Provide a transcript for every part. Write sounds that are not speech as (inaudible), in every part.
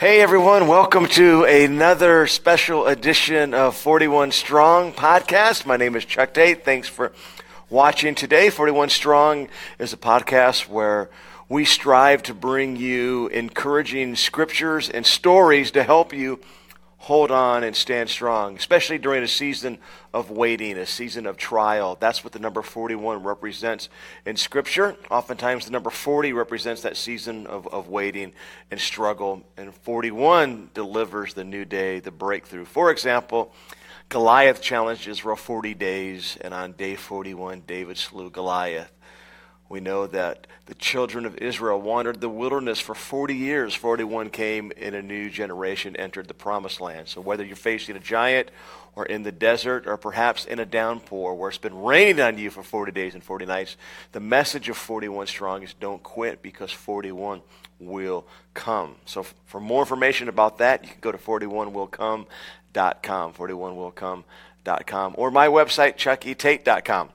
Hey everyone, welcome to another special edition of 41 Strong podcast. My name is Chuck Tate. Thanks for watching today. 41 Strong is a podcast where we strive to bring you encouraging scriptures and stories to help you hold on and stand strong, especially during a season of waiting, a season of trial. That's what the number 41 represents in Scripture. Oftentimes, the number 40 represents that season of, of waiting and struggle, and 41 delivers the new day, the breakthrough. For example, Goliath challenged Israel 40 days, and on day 41, David slew Goliath. We know that the children of Israel wandered the wilderness for 40 years. 41 came in a new generation, entered the promised land. So whether you're facing a giant or in the desert or perhaps in a downpour where it's been raining on you for 40 days and 40 nights, the message of 41 Strong is don't quit because 41 will come. So for more information about that, you can go to 41willcome.com, 41willcome.com, or my website, chucktate.com.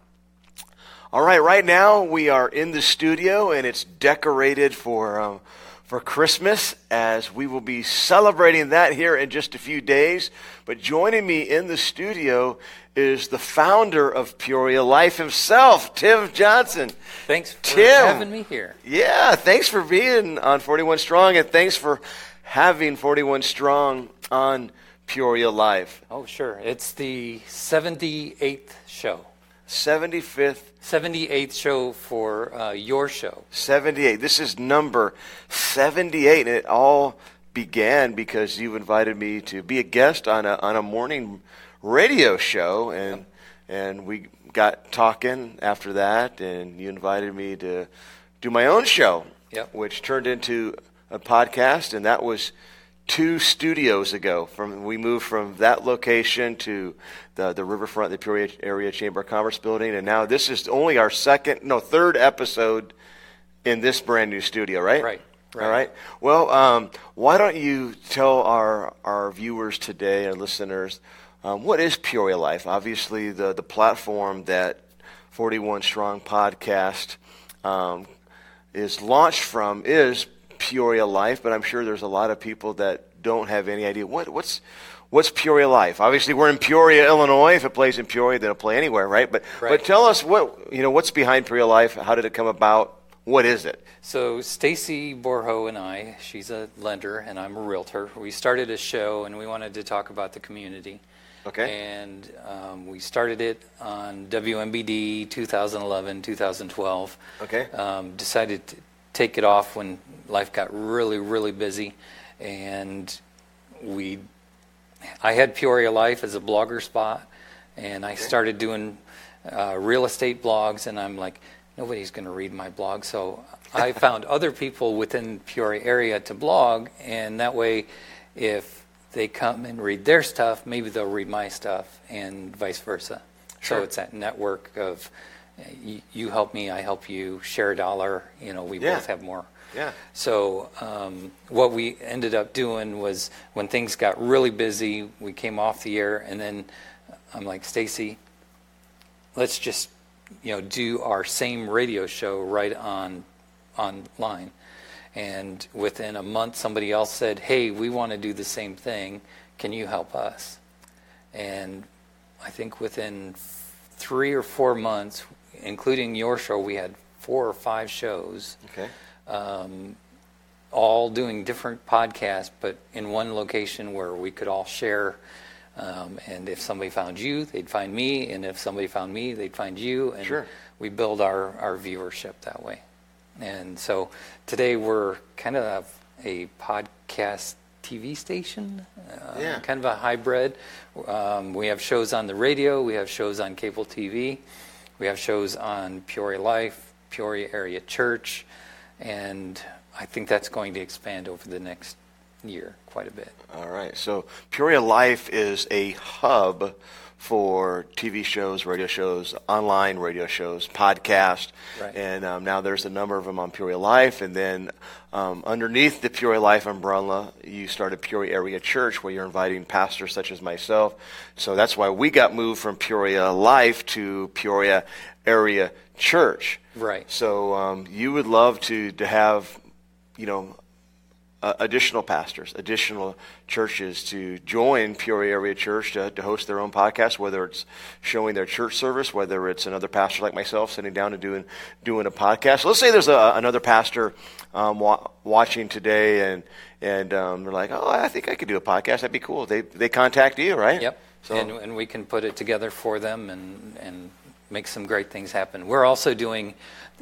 All right, right now we are in the studio and it's decorated for um, for Christmas as we will be celebrating that here in just a few days. But joining me in the studio is the founder of Peoria Life himself, Tim Johnson. Thanks for Tim, having me here. Yeah, thanks for being on 41 Strong and thanks for having 41 Strong on Peoria Life. Oh, sure. It's the 78th show. 75th 78th show for uh, your show. 78. This is number 78, and it all began because you invited me to be a guest on a on a morning radio show, and and we got talking after that, and you invited me to do my own show, yep. which turned into a podcast, and that was two studios ago. From we moved from that location to the the riverfront, the Peoria Area Chamber of Commerce building, and now this is only our second, no, third episode in this brand new studio, right? Right. Right. All right. Well, um, why don't you tell our our viewers today, our listeners, um, what is Peoria Life? Obviously, the the platform that 41 Strong Podcast um, is launched from is Peoria Life, but I'm sure there's a lot of people that don't have any idea what what's what's Peoria Life. Obviously, we're in Peoria, Illinois. If it plays in Peoria, then it'll play anywhere, right? But right. but tell us what you know. What's behind Peoria Life? How did it come about? What is it? So Stacy Borho and I, she's a lender and I'm a realtor. We started a show and we wanted to talk about the community. Okay. And um, we started it on WMBD 2011, 2012. Okay. Um, decided to take it off when life got really, really busy, and we. I had Peoria Life as a blogger spot, and I started doing uh, real estate blogs, and I'm like, nobody's going to read my blog, so I (laughs) found other people within Peoria area to blog, and that way, if they come and read their stuff, maybe they'll read my stuff, and vice versa. Sure. So it's that network of you, you help me, I help you, share a dollar. You know, we Yeah. both have more. Yeah. So um, what we ended up doing was when things got really busy, we came off the air, and then I'm like, Stacy, let's just you know do our same radio show right on online. And within a month, somebody else said, "Hey, we want to do the same thing. Can you help us?" And I think within three or four months, including your show, we had four or five shows Okay. um, all doing different podcasts, but in one location where we could all share. Um, and if somebody found you, they'd find me, and if somebody found me, they'd find you, and Sure. we build our, our viewership that way. And so today we're kind of a podcast TV station, uh, Yeah. kind of a hybrid. Um, we have shows on the radio, we have shows on cable TV, we have shows on Peoria Life, Peoria Area Church, and I think that's going to expand over the next year quite a bit. All right. So Peoria Life is a hub for TV shows, radio shows, online radio shows, podcast, Right. and um, now there's a number of them on Peoria Life. And then um, underneath the Peoria Life umbrella, you started Peoria Area Church, where you're inviting pastors such as myself. So that's why we got moved from Peoria Life to Peoria Area Church. Right. So um, you would love to to have, you know, uh, additional pastors, additional churches to join Peoria Area Church to, to host their own podcast, whether it's showing their church service, whether it's another pastor like myself sitting down and doing doing a podcast. So let's say there's a, another pastor um, wa- watching today, and and um, they're like, "Oh, I think I could do a podcast. That'd be cool." They they contact you, right? Yep. So and, and we can put it together for them and, and make some great things happen. We're also doing,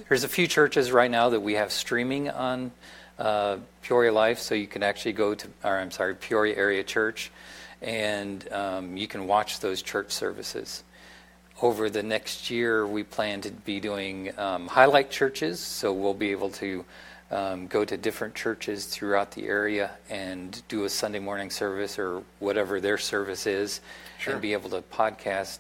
there's a few churches right now that we have streaming on uh, Peoria Life, so you can actually go to, or I'm sorry, Peoria Area Church, and um, you can watch those church services. Over the next year, we plan to be doing um, highlight churches, so we'll be able to um, go to different churches throughout the area and do a Sunday morning service or whatever their service is, Sure. and be able to podcast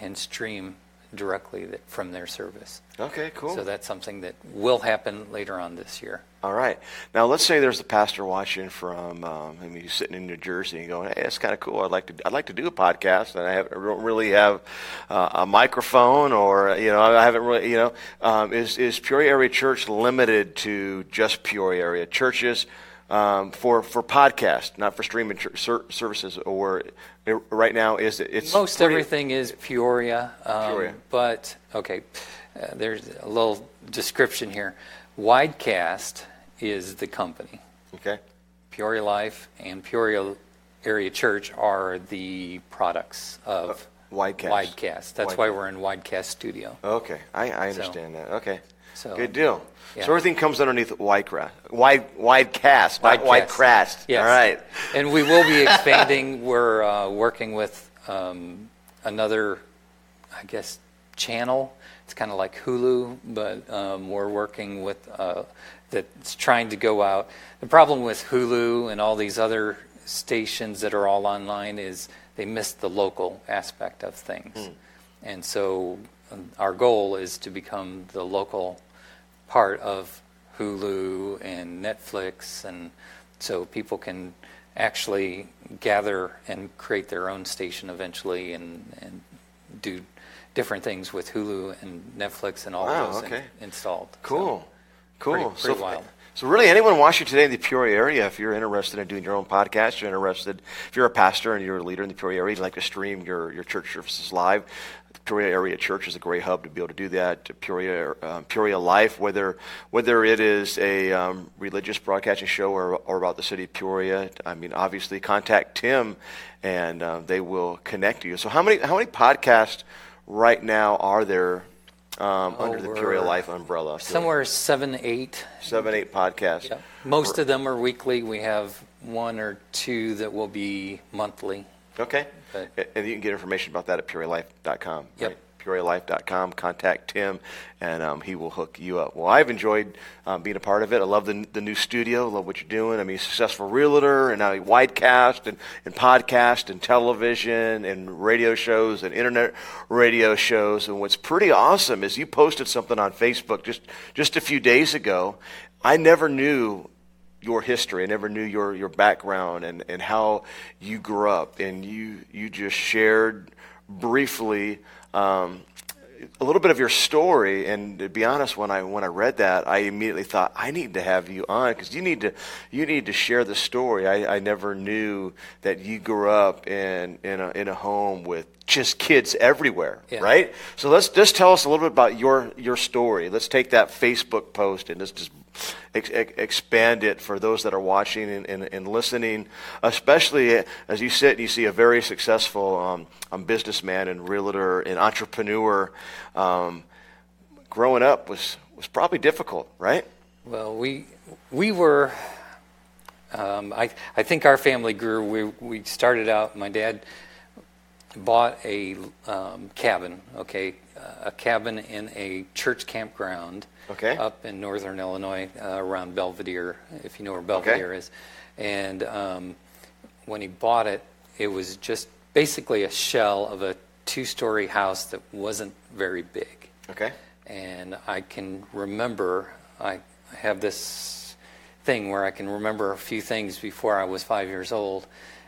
and stream directly from their service. okay, cool. So that's something that will happen later on this year. All right. Now, let's say there's a pastor watching from, um, I mean, he's sitting in New Jersey and going, "Hey, that's kind of cool. I'd like to, I'd like to do a podcast, and I, have, I don't really have uh, a microphone, or you know, I haven't really, you know, um, is is Peoria Area Church limited to just Peoria area churches um, for for podcast, not for streaming ch- ser- services, or uh, right now is it? It's Most pretty- everything is Peoria. Um, Peoria. But, okay, uh, there's a little description here. Widecast is the company. Okay. Peoria Life and Peoria Area Church are the products of Widecast. Widecast. That's why we're in Widecast Studio. Okay, I, I So- understand that. Okay, So- good deal. yeah. So everything comes underneath Widecast, wide wide cast, not Widecast. Widecast. Yes. All right. And we will be expanding. (laughs) We're uh, working with um, another, I guess, channel. It's kind of like Hulu, but um, we're working with uh, that's trying to go out. The problem with Hulu and all these other stations that are all online is they miss the local aspect of things. Hmm. And so um, our goal is to become the local part of Hulu and Netflix, and so people can actually gather and create their own station eventually and, and do different things with Hulu and Netflix and all Wow, of those in- okay. installed. So, Cool. Cool. Pretty- pretty so, wild. so really, anyone watching today in the Peoria area, if you're interested in doing your own podcast, you're interested, if you're a pastor and you're a leader in the Peoria area, you'd like to stream your, your church services live, the Peoria Area Church is a great hub to be able to do that. Peoria, um, Peoria Life, whether whether it is a um, religious broadcasting show or, or about the city of Peoria, I mean, obviously contact Tim, and uh, they will connect you. So, how many how many podcasts right now are there um, under the Over Life umbrella? Somewhere seven, eight. seven, eight podcasts. Yeah. Most of them are weekly. We have one or two that will be monthly. Okay. But- and you can get information about that at PeoriaLife.com. Yep. Right? PeoriaLife.com. Contact Tim, and um, he will hook you up. Well, I've enjoyed um, being a part of it. I love the, the new studio. Love what you're doing. I mean, successful realtor, and now widecast, and, and podcast, and television, and radio shows, and internet radio shows. And what's pretty awesome is you posted something on Facebook just just a few days ago. I never knew your history. I never knew your, your background and, and how you grew up. And you, you just shared briefly um, a little bit of your story. And to be honest, when I, when I read that, I immediately thought, I need to have you on because you, need to you need to share the story. I, I never knew that you grew up in, in, a, in a home with just kids everywhere, Yeah. right? So let's just tell us a little bit about your, your story. Let's take that Facebook post and let's just ex- ex- expand it for those that are watching and, and, and listening, especially as you sit and you see a very successful um, um, businessman and realtor and entrepreneur. Um, growing up was, was probably difficult, right? Well, we we were. Um, I I think our family grew. We we started out. My dad bought a um, cabin. Okay, a cabin in a church campground. Okay. Up in northern Illinois, uh, around Belvidere, if you know where Belvidere is. And um, when he bought it, it was just basically a shell of a two-story house that wasn't very big Okay. and I can remember I I have this thing where I can remember a few things before I was five years old,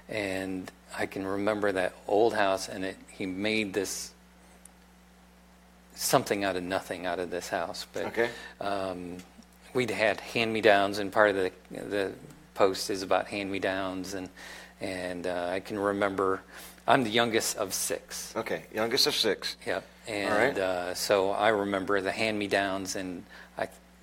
and I can remember that old house, and it he made this something out of nothing out of this house. But Okay. um, we'd had hand-me-downs, and part of the the post is about hand-me-downs, and and uh, I can remember I'm the youngest of six. Okay, youngest of six. Yep. And right. uh, so I remember the hand-me-downs, and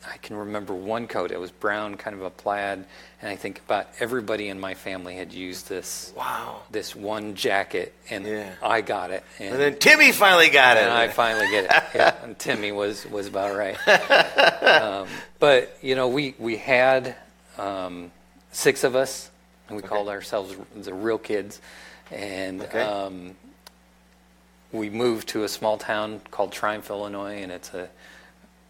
I can remember one coat. It was brown, kind of a plaid, and I think about everybody in my family had used this Wow. this one jacket, and Yeah. I got it. And then Timmy finally got it. and I finally get it. (laughs) Yeah, and Timmy was was about right. Um, but you know, we we had um, six of us, and we called ourselves the real kids, and Okay. um, we moved to a small town called Triumph, Illinois, and it's a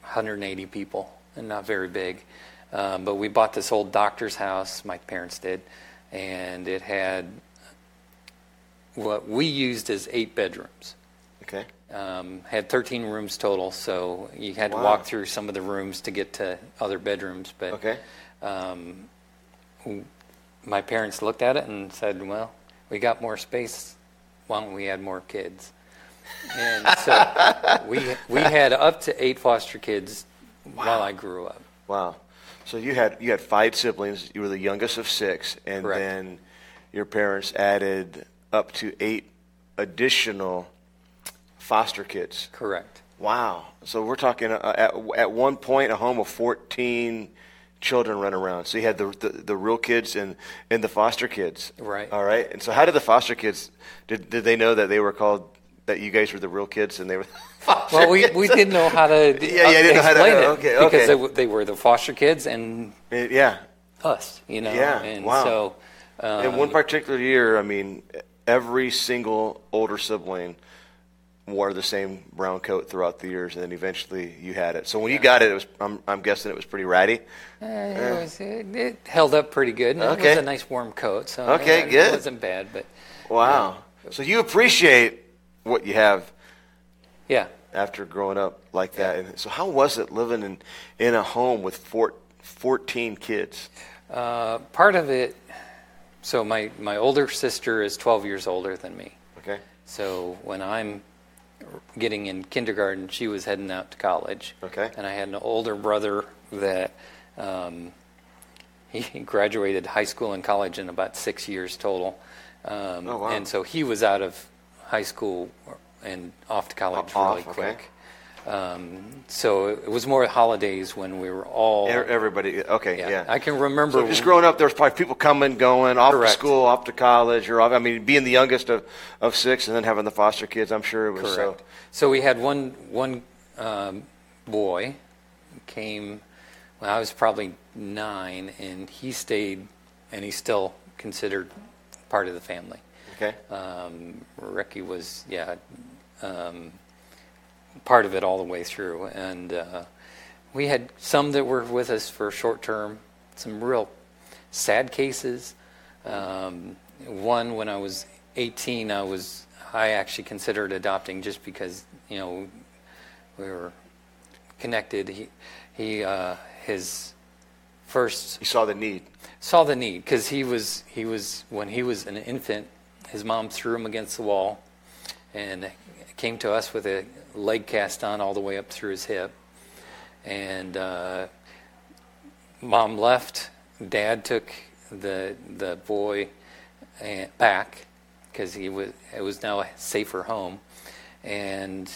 180 people and not very big. Um, but we bought this old doctor's house. My parents did, and it had what we used as eight bedrooms okay. um, had 13 rooms total, so you had to walk through some of the rooms to get to other bedrooms. But Okay. um, my parents looked at it and said, "Well, we got more space. Why don't we add more kids?" And so (laughs) we we had up to eight foster kids while I grew up. Wow. So you had you had five siblings. You were the youngest of six, and Correct. then your parents added up to eight additional foster kids. Correct. Wow. So we're talking uh, at at one point a home of fourteen children run around. So you had the the, the real kids and and the foster kids. Right. All right. And so how did the foster kids did did they know that they were called that you guys were the real kids and they were (laughs) foster Well, we, kids? we didn't know how to (laughs) Yeah, yeah, didn't know how to- explain it okay, because they, they were the foster kids and yeah. us, you know. Yeah, And wow. so um, In one particular year, I mean, every single older sibling wore the same brown coat throughout the years, and then eventually you had it. So when you got it, it was I'm, I'm guessing it was pretty ratty. Eh, it, was, it, it held up pretty good. and It Okay. was a nice warm coat, so Okay, eh, good. It wasn't bad, but Wow. So you appreciate what you have yeah. after growing up like that. And so how was it living in in a home with four, 14 kids? Uh, part of it. So my my older sister is 12 years older than me. Okay. So when I'm getting in kindergarten, she was heading out to college. Okay. And I had an older brother that um, he (laughs) graduated high school and college in about six years total. Um, Oh, wow. And so he was out of high school and off to college really okay. quick. Um, so it was more holidays when we were all. E- Everybody. Okay. yeah, Yeah. I can remember. So just growing up, there was probably people coming, going, off Correct. to school, off to college, or off, I mean, being the youngest of, of six, and then having the foster kids. I'm sure it was so. Correct. So we had one one um, boy came when I was probably nine, and he stayed, and he's still considered part of the family. Okay. Um, Ricky was, yeah, um, part of it all the way through, and uh, we had some that were with us for short term, some real sad cases. Um, one when I was 18, I was I actually considered adopting just because you know we were connected. He he uh, his first You saw the need. saw the need because he was he was when he was an infant his mom threw him against the wall and came to us with a leg cast on all the way up through his hip. And uh, mom left dad took the the boy uh, back because he was it was now a safer home. And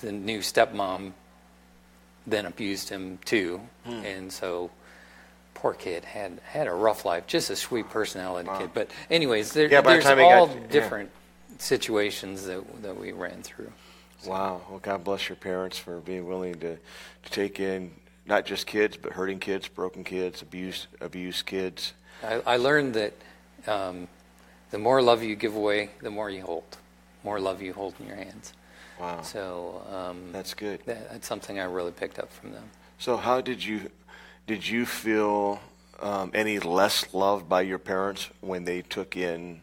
the new stepmom then abused him too. And so poor kid had had a rough life just a sweet personality kid but anyways there, Yeah, by the there's got all yeah. different situations that that we ran through Wow. Well, God bless your parents for being willing to, to take in not just kids, but hurting kids, broken kids, abused, abused kids. I, I learned that um, the more love you give away, the more you hold. More love you hold in your hands. Wow. So um, That's good. that, that's something I really picked up from them. So how did you did you feel um, any less loved by your parents when they took in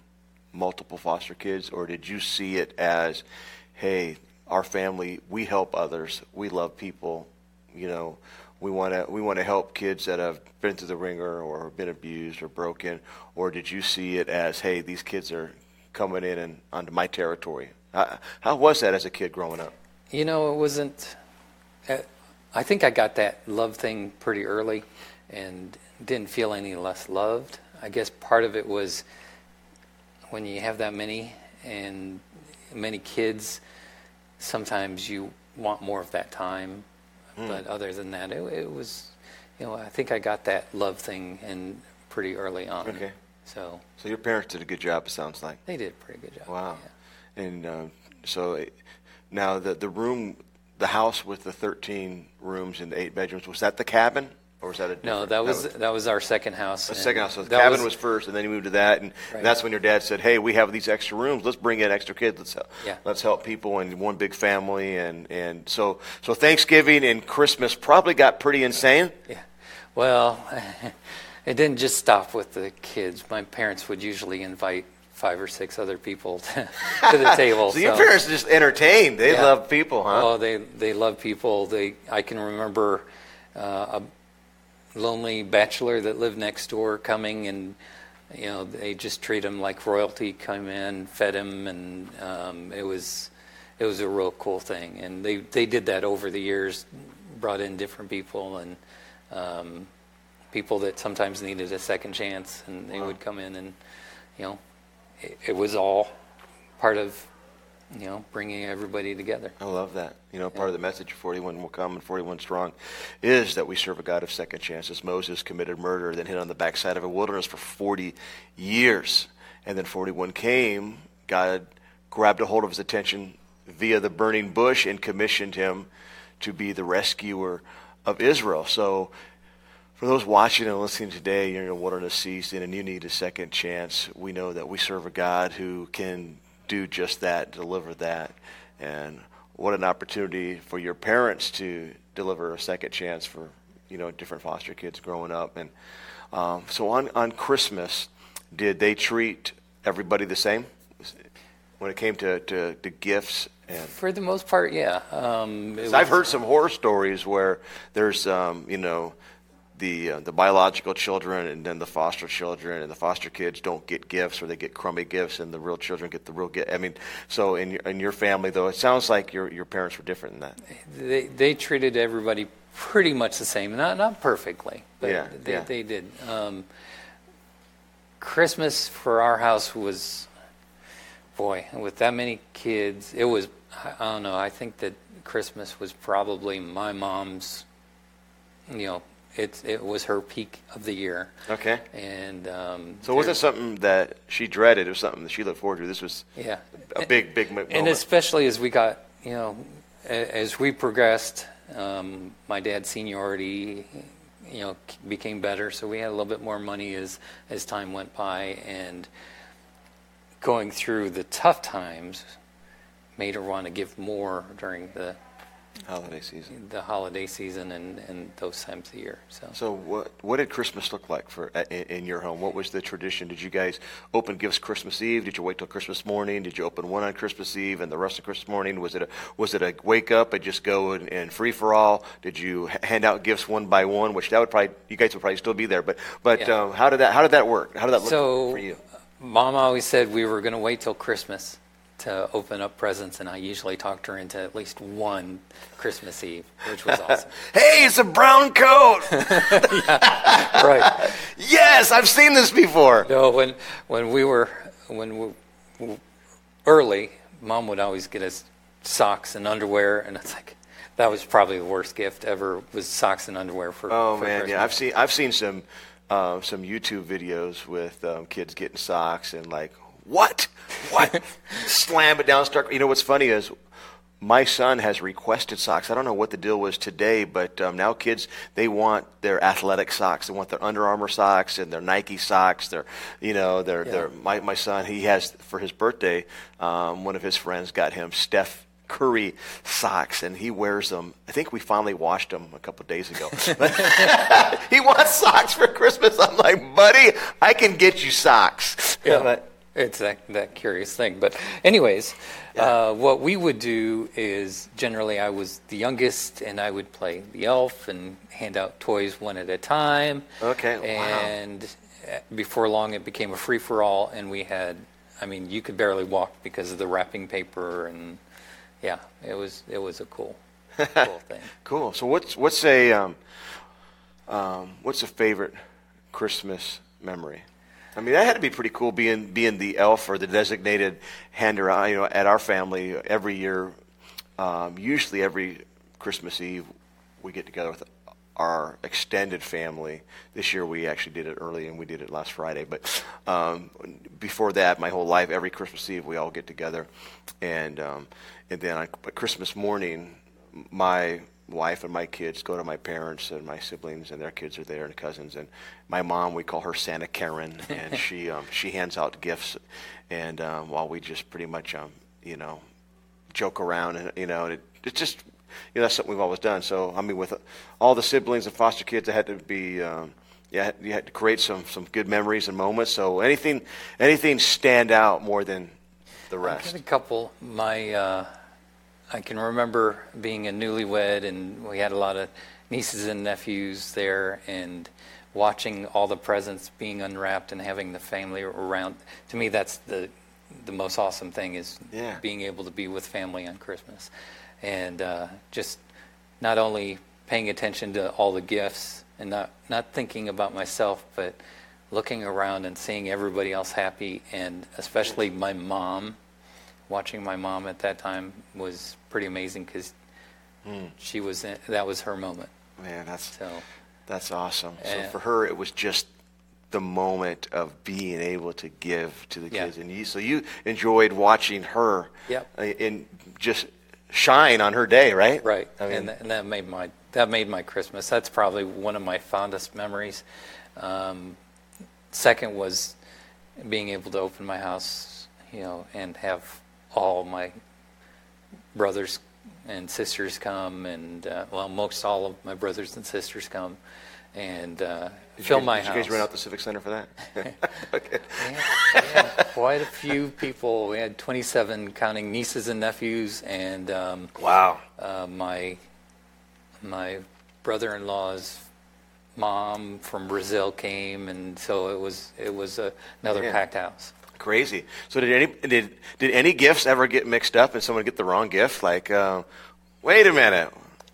multiple foster kids, or did you see it as, hey, our family, we help others, we love people, you know, we want to we want to help kids that have been through the ringer or been abused or broken, or did you see it as, hey, these kids are coming in and onto my territory? How, how was that as a kid growing up? You know, it wasn't. Uh, I think I got that love thing pretty early, and didn't feel any less loved. I guess part of it was when you have that many and many kids, sometimes you want more of that time. Hmm. But other than that, it, it was, you know, I think I got that love thing in pretty early on. Okay. So So your parents did a good job. It sounds like. they did a pretty good job. Wow. yeah. And uh, so uh, now the the room, the house with the 13 rooms and the eight bedrooms, was that the cabin or was that a No, different- that was that was our second house. the and second house. So the that cabin was, first, and then you moved to that, and, Right. that's when your dad said, "Hey, we have these extra rooms. Let's bring in extra kids. Let's help. Yeah. Let's help people in one big family." And and so so Thanksgiving and Christmas probably got pretty insane. Yeah. Well, (laughs) it didn't just stop with the kids. My parents would usually invite five or six other people (laughs) to, to the table. So your parents just entertained. They Yeah. love people, huh? Oh, they they love people. They I can remember uh, a lonely bachelor that lived next door coming and. You know, they just treat him like royalty. Come in, fed him, and um, it was, it was a real cool thing. And they they did that over the years, brought in different people and um, people that sometimes needed a second chance, and they would come in and, you know, it, it was all part of, you know, bringing everybody together. I love that. You know, part of the message of 41 will come and 41 strong is that we serve a God of second chances. Moses committed murder, then hid on the backside of a wilderness for 40 years. And then 41 came, God grabbed a hold of his attention via the burning bush and commissioned him to be the rescuer of Israel. So for those watching and listening today, you're in a wilderness season and you need a second chance. We know that we serve a God who can do just that, deliver that. And what an opportunity for your parents to deliver a second chance for, you know, different foster kids growing up. And um, so on, on Christmas, did they treat everybody the same when it came to, to, to gifts and For the most part, yeah. Um, I've heard some horror stories where there's, um, you know, the uh, the biological children and then the foster children, and the foster kids don't get gifts or they get crummy gifts, and the real children get the real gift. I mean, so in your, in your family though, it sounds like your your parents were different than that. they they treated everybody pretty much the same, not not perfectly, but Yeah, they yeah. they did. Um, Christmas for our house was, boy, with that many kids, it was. I I don't know. I think that Christmas was probably my mom's. You know, it it was her peak of the year, Okay. and um, So was it something that she dreaded? It was something that she looked forward to. This was Yeah. a big, big mo- moment. And especially as we got, you know, as we progressed, um, my dad's seniority, you know, became better. So we had a little bit more money as as time went by, and going through the tough times made her want to give more during the holiday season. the holiday season and, and those times of year. So So what what did Christmas look like for in, in your home? What was the tradition? Did you guys open gifts Christmas Eve? Did you wait till Christmas morning? Did you open one on Christmas Eve and the rest of Christmas morning? Was it a was it a wake up and just go and, and free for all? Did you h- hand out gifts one by one? Which that would probably you guys would probably still be there. But but Yeah. um, how did that how did that work? How did that look So, for you? Mom always said we were going to wait till Christmas to open up presents, and I usually talked her into at least one Christmas Eve, which was (laughs) awesome. Hey, it's a brown coat. (laughs) right. yes, I've seen this before. No, when when we were when we, early, Mom would always get us socks and underwear, and it's like that was probably the worst gift ever was socks and underwear for. Oh for man, Christmas. yeah, I've seen I've seen some uh, some YouTube videos with um, kids getting socks and like what what (laughs) slam it down start. You know what's funny is my son has requested socks. I don't know what the deal was today, but um, now kids they want their athletic socks. They want their Under Armour socks and their Nike socks. Their you know their Yeah. their my my son he has for his birthday. Um, one of his friends got him Steph. Curry socks, and he wears them. I think we finally washed them a couple days ago. (laughs) (laughs) he wants socks for Christmas. I'm like, buddy, I can get you socks. Yeah, But- it's that that curious thing. But anyways, uh, what we would do is generally I was the youngest, and I would play the elf and hand out toys one at a time. Okay, wow. And uh, before long, it became a free for all, and we had. I mean, you could barely walk because of the wrapping paper, and yeah, it was it was a cool, (laughs) cool thing. Cool. So what's what's a um, um, what's a favorite Christmas memory? I mean, that had to be pretty cool being being the elf or the designated hander. You know, at our family every year, um, usually every Christmas Eve, we get together with our extended family. This year we actually did it early and we did it last Friday. But um, before that, my whole life, every Christmas Eve we all get together, and um, and then on Christmas morning, my wife and my kids go to my parents and my siblings and their kids are there and cousins. And my mom we call her Santa Karen and (laughs) she um, she hands out gifts. And um, while we just pretty much um, you know joke around and you know and it, it's just you know that's something we've always done. So I mean with all the siblings and foster kids I had to be um, yeah you had to create some some good memories and moments. So anything anything stand out more than the I rest? had a couple. My uh, I can remember being a newlywed, and we had a lot of nieces and nephews there, and watching all the presents being unwrapped and having the family around. To me, that's the the most awesome thing is Yeah. being able to be with family on Christmas, and uh, just not only paying attention to all the gifts and not not thinking about myself, but looking around and seeing everybody else happy, and especially my mom. Watching my mom at that time was pretty amazing because she was in, that was her moment. man that's So That's awesome. So for her, it was just the moment of being able to give to the Yeah. kids, and you. So you enjoyed watching her, Yep. uh, and just shine on her day, right? right, I mean, and, th- and that made my that made my Christmas. That's probably one of my fondest memories. Um, second was being able to open my house, you know, and have all my brothers and sisters come, and uh, well, most all of my brothers and sisters come, and uh, did fill you, my did house. you guys rent out the civic center for that? (laughs) okay. Yeah, yeah, quite a few people. We had 27, counting nieces and nephews, and um, Wow. uh, my my brother-in-law's mom from Brazil came, and so it was it was a, another Yeah. packed house. Crazy. So did any did did any gifts ever get mixed up and someone get the wrong gift? Like, uh, wait a minute.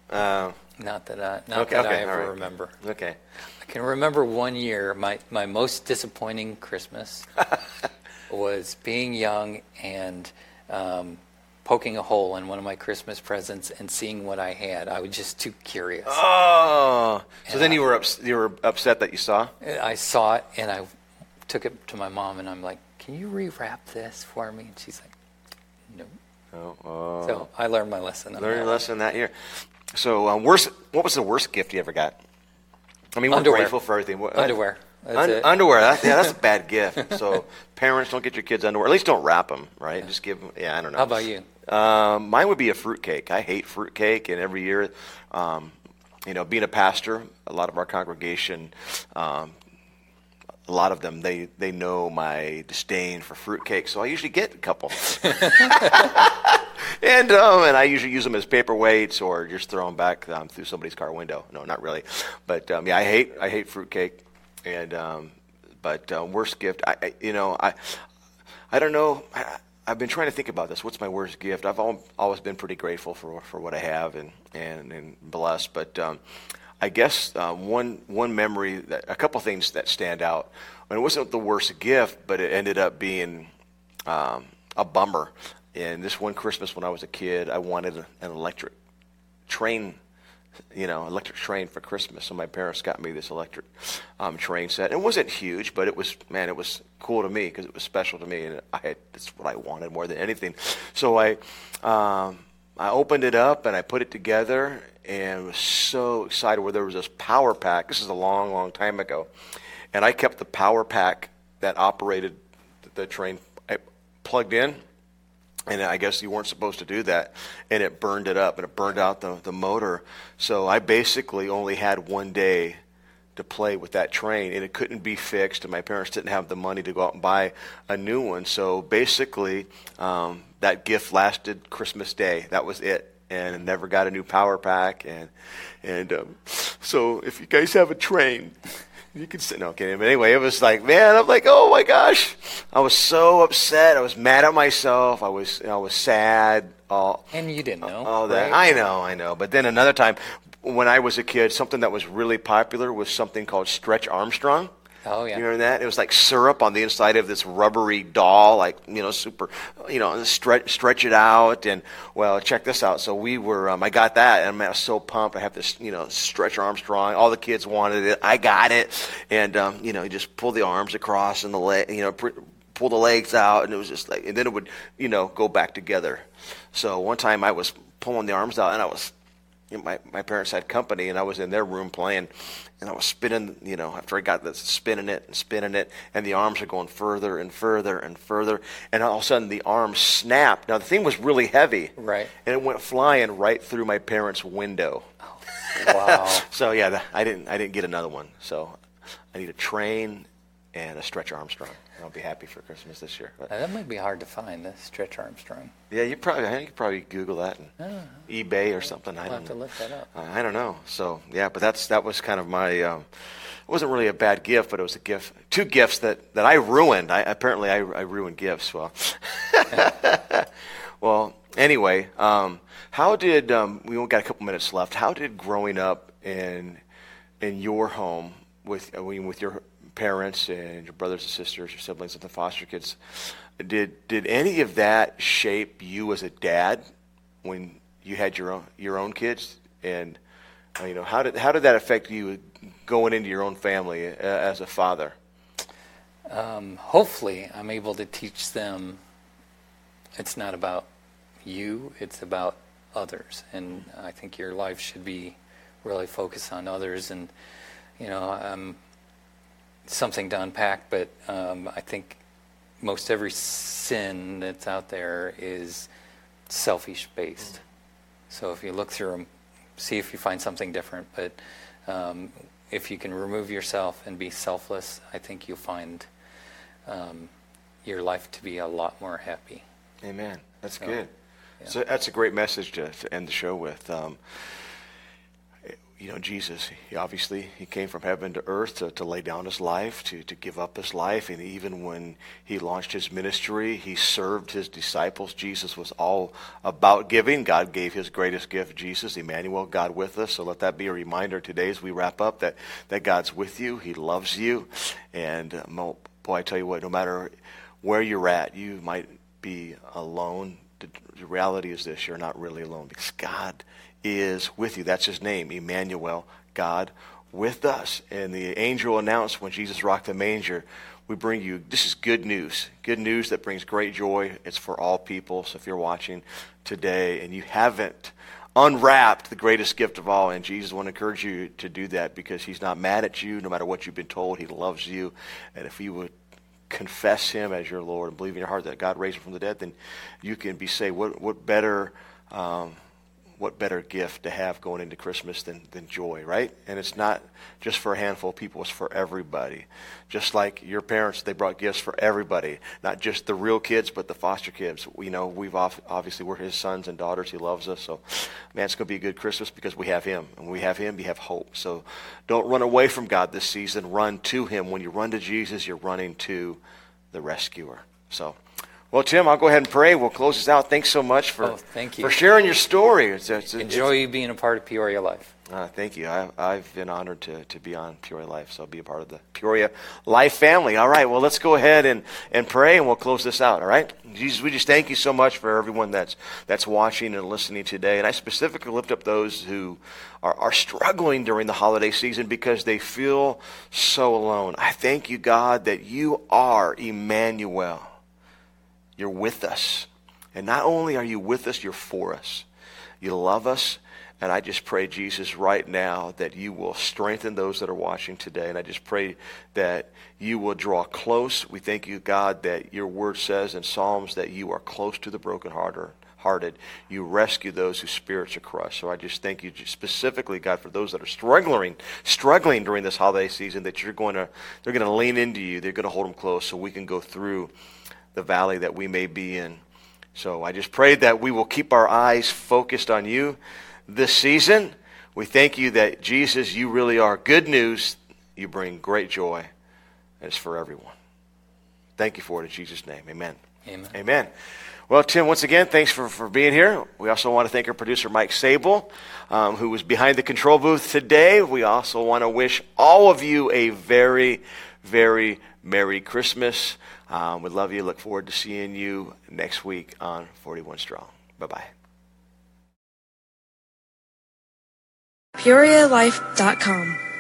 Uh, Not that I not okay. that okay. I ever right. remember. Okay. I can remember one year, my, my most disappointing Christmas (laughs) was being young and um, poking a hole in one of my Christmas presents and seeing what I had. I was just too curious. Oh. So then Yeah. you were ups- you were upset that you saw. I saw it and I took it to my mom and I'm like, "Can you rewrap this for me?" And she's like, "No." Oh. oh. So I learned my lesson. Learned your lesson that year. So, um, worst. What was the worst gift you ever got? I mean, we're Underwear. grateful for everything. What- Underwear. That's Un- underwear. That's, yeah, that's a (laughs) bad gift. So, parents don't get your kids underwear. At least don't wrap them, right? Just give them. Yeah, I don't know. How about you? Um, mine would be a fruitcake. I hate fruitcake, and every year, um, you know, being a pastor, a lot of our congregation, um, a lot of them, they they know my disdain for fruitcake, so I usually get a couple. (laughs) and um, and I usually use them as paperweights or just throw them back um, through somebody's car window. No, not really, but um, yeah, I hate I hate fruitcake, and um, but uh, worst gift, I, I you know I I don't know. I, I've been trying to think about this. What's my worst gift? I've al- always been pretty grateful for for what I have and and, and blessed, but. Um, I guess uh, one one memory that a couple things that stand out. And it wasn't the worst gift, but it ended up being um, a bummer. And this one Christmas when I was a kid, I wanted an electric train, you know, electric train for Christmas. So my parents got me this electric um, train set. It wasn't huge, but it was man, it was cool to me because it was special to me, and I had that's what I wanted more than anything. So I. Um, I opened it up and I put it together and was so excited where there was this power pack. This is a long, long time ago. And I kept the power pack that operated the train I plugged in. And I guess you weren't supposed to do that. And it burned it up and it burned out the, the motor. So I basically only had one day to play with that train and it couldn't be fixed and my parents didn't have the money to go out and buy a new one. So basically um, that gift lasted christmas day. That was it. And never got a new power pack and and um, so if you guys have a train you can say no okay but anyway it was like man i'm like oh my gosh. I was so upset. I was mad at myself. I was i was sad all And you didn't know. Oh, that. right? I know, I know. But then another time, when I was a kid, something that was really popular was something called Stretch Armstrong. Oh, yeah. You remember that? It was like syrup on the inside of this rubbery doll, like you know, super, you know, stretch stretch it out. And well, check this out. So we were, um, I got that, and I was so pumped. I have this, you know, Stretch Armstrong. All the kids wanted it. I got it, and um, you know, you just pull the arms across and the leg, you know. Pr- pull the legs out, and it was just like, and then it would, you know, go back together. So one time I was pulling the arms out, and I was, you know, my my parents had company, and I was in their room playing, and I was spinning, you know, after I got this, spinning it and spinning it, and the arms are going further and further and further, and all of a sudden the arms snapped. Now the thing was really heavy, Right. And it went flying right through my parents' window. Oh, wow. (laughs) So yeah, the, I didn't I didn't get another one. So I need a train and a Stretch Armstrong. I'll be happy for Christmas this year. But, that might be hard to find, the Stretch Armstrong. yeah, you probably I think you could probably Google that and eBay or something. I I'll don't have to know. look that up. Uh, I don't know. So yeah, but that's that was kind of my. Um, it wasn't really a bad gift, but it was a gift. Two gifts that, that I ruined. I apparently I, I ruined gifts. Well, (laughs) well. Anyway, um, how did um, we only got a couple minutes left? How did growing up in in your home with I mean, with your parents and your brothers and sisters, your siblings, and the foster kids, did did any of that shape you as a dad when you had your own your own kids? And uh, you know, how did how did that affect you going into your own family uh, as a father? Um, hopefully, I'm able to teach them it's not about you, it's about others. And I think your life should be really focused on others. And, you know, um, something to unpack, but um, I think most every sin that's out there is selfish based. So if you look through them, see if you find something different. But um, if you can remove yourself and be selfless, I think you'll find um, your life to be a lot more happy. Amen. That's So, good. yeah. So that's a great message to, to end the show with. Um, you know, Jesus, he obviously, he came from heaven to earth to, to lay down his life, to, to give up his life. And even when he launched his ministry, he served his disciples. Jesus was all about giving. God gave his greatest gift, Jesus, Emmanuel, God with us. So let that be a reminder today as we wrap up that, that God's with you. He loves you. And uh, boy, I tell you what, no matter where you're at, you might be alone. The, the reality is this you're not really alone because God is with you. That's his name, Emmanuel, God with us. And the angel announced when Jesus rocked the manger, we bring you, this is good news. Good news that brings great joy. It's for all people. So if you're watching today and you haven't unwrapped the greatest gift of all, and Jesus want to encourage you to do that because he's not mad at you no matter what you've been told. He loves you. And if you would confess him as your Lord and believe in your heart that God raised him from the dead, then you can be saved. What, what better um, what better gift to have going into Christmas than, than joy, right? And it's not just for a handful of people, it's for everybody. Just like your parents, they brought gifts for everybody, not just the real kids, but the foster kids. We know we've off, obviously we're his sons and daughters. He loves us. So, man, it's going to be a good Christmas because we have him. And we have him, we have hope. So don't run away from God this season. Run to him. When you run to Jesus, you're running to the rescuer. So, well, Tim, I'll go ahead and pray. We'll close this out. Thanks so much for, Oh, thank you. for sharing your story. It's, it's, it's- Enjoy you being a part of Peoria Life. uh, thank you. I, I've been honored to, to be on Peoria Life, so I'll be a part of the Peoria Life family. All right, well, let's go ahead and, and pray, and we'll close this out, all right? Jesus, we just thank you so much for everyone that's, that's watching and listening today. And I specifically lift up those who are, are struggling during the holiday season because they feel so alone. I thank you, God, that you are Emmanuel. You're with us. And not only are you with us, you're for us. You love us. And I just pray, Jesus, right now that you will strengthen those that are watching today. And I just pray that you will draw close. We thank you, God, that your word says in Psalms that you are close to the brokenhearted. Hearted, you rescue those whose spirits are crushed. So I just thank you specifically, God, for those that are struggling, struggling during this holiday season. That you're going to, they're going to lean into you. They're going to hold them close, so we can go through the valley that we may be in. So I just pray that we will keep our eyes focused on you this season. We thank you that, Jesus, you really are good news. You bring great joy, and it's for everyone. Thank you for it in Jesus' name. Amen. Amen. Amen. Well, Tim, once again, thanks for, for being here. We also want to thank our producer, Mike Sable, um, who was behind the control booth today. We also want to wish all of you a very, very Merry Christmas. Um, we love you. Look forward to seeing you next week on 41 Strong. Bye bye. PeoriaLife.com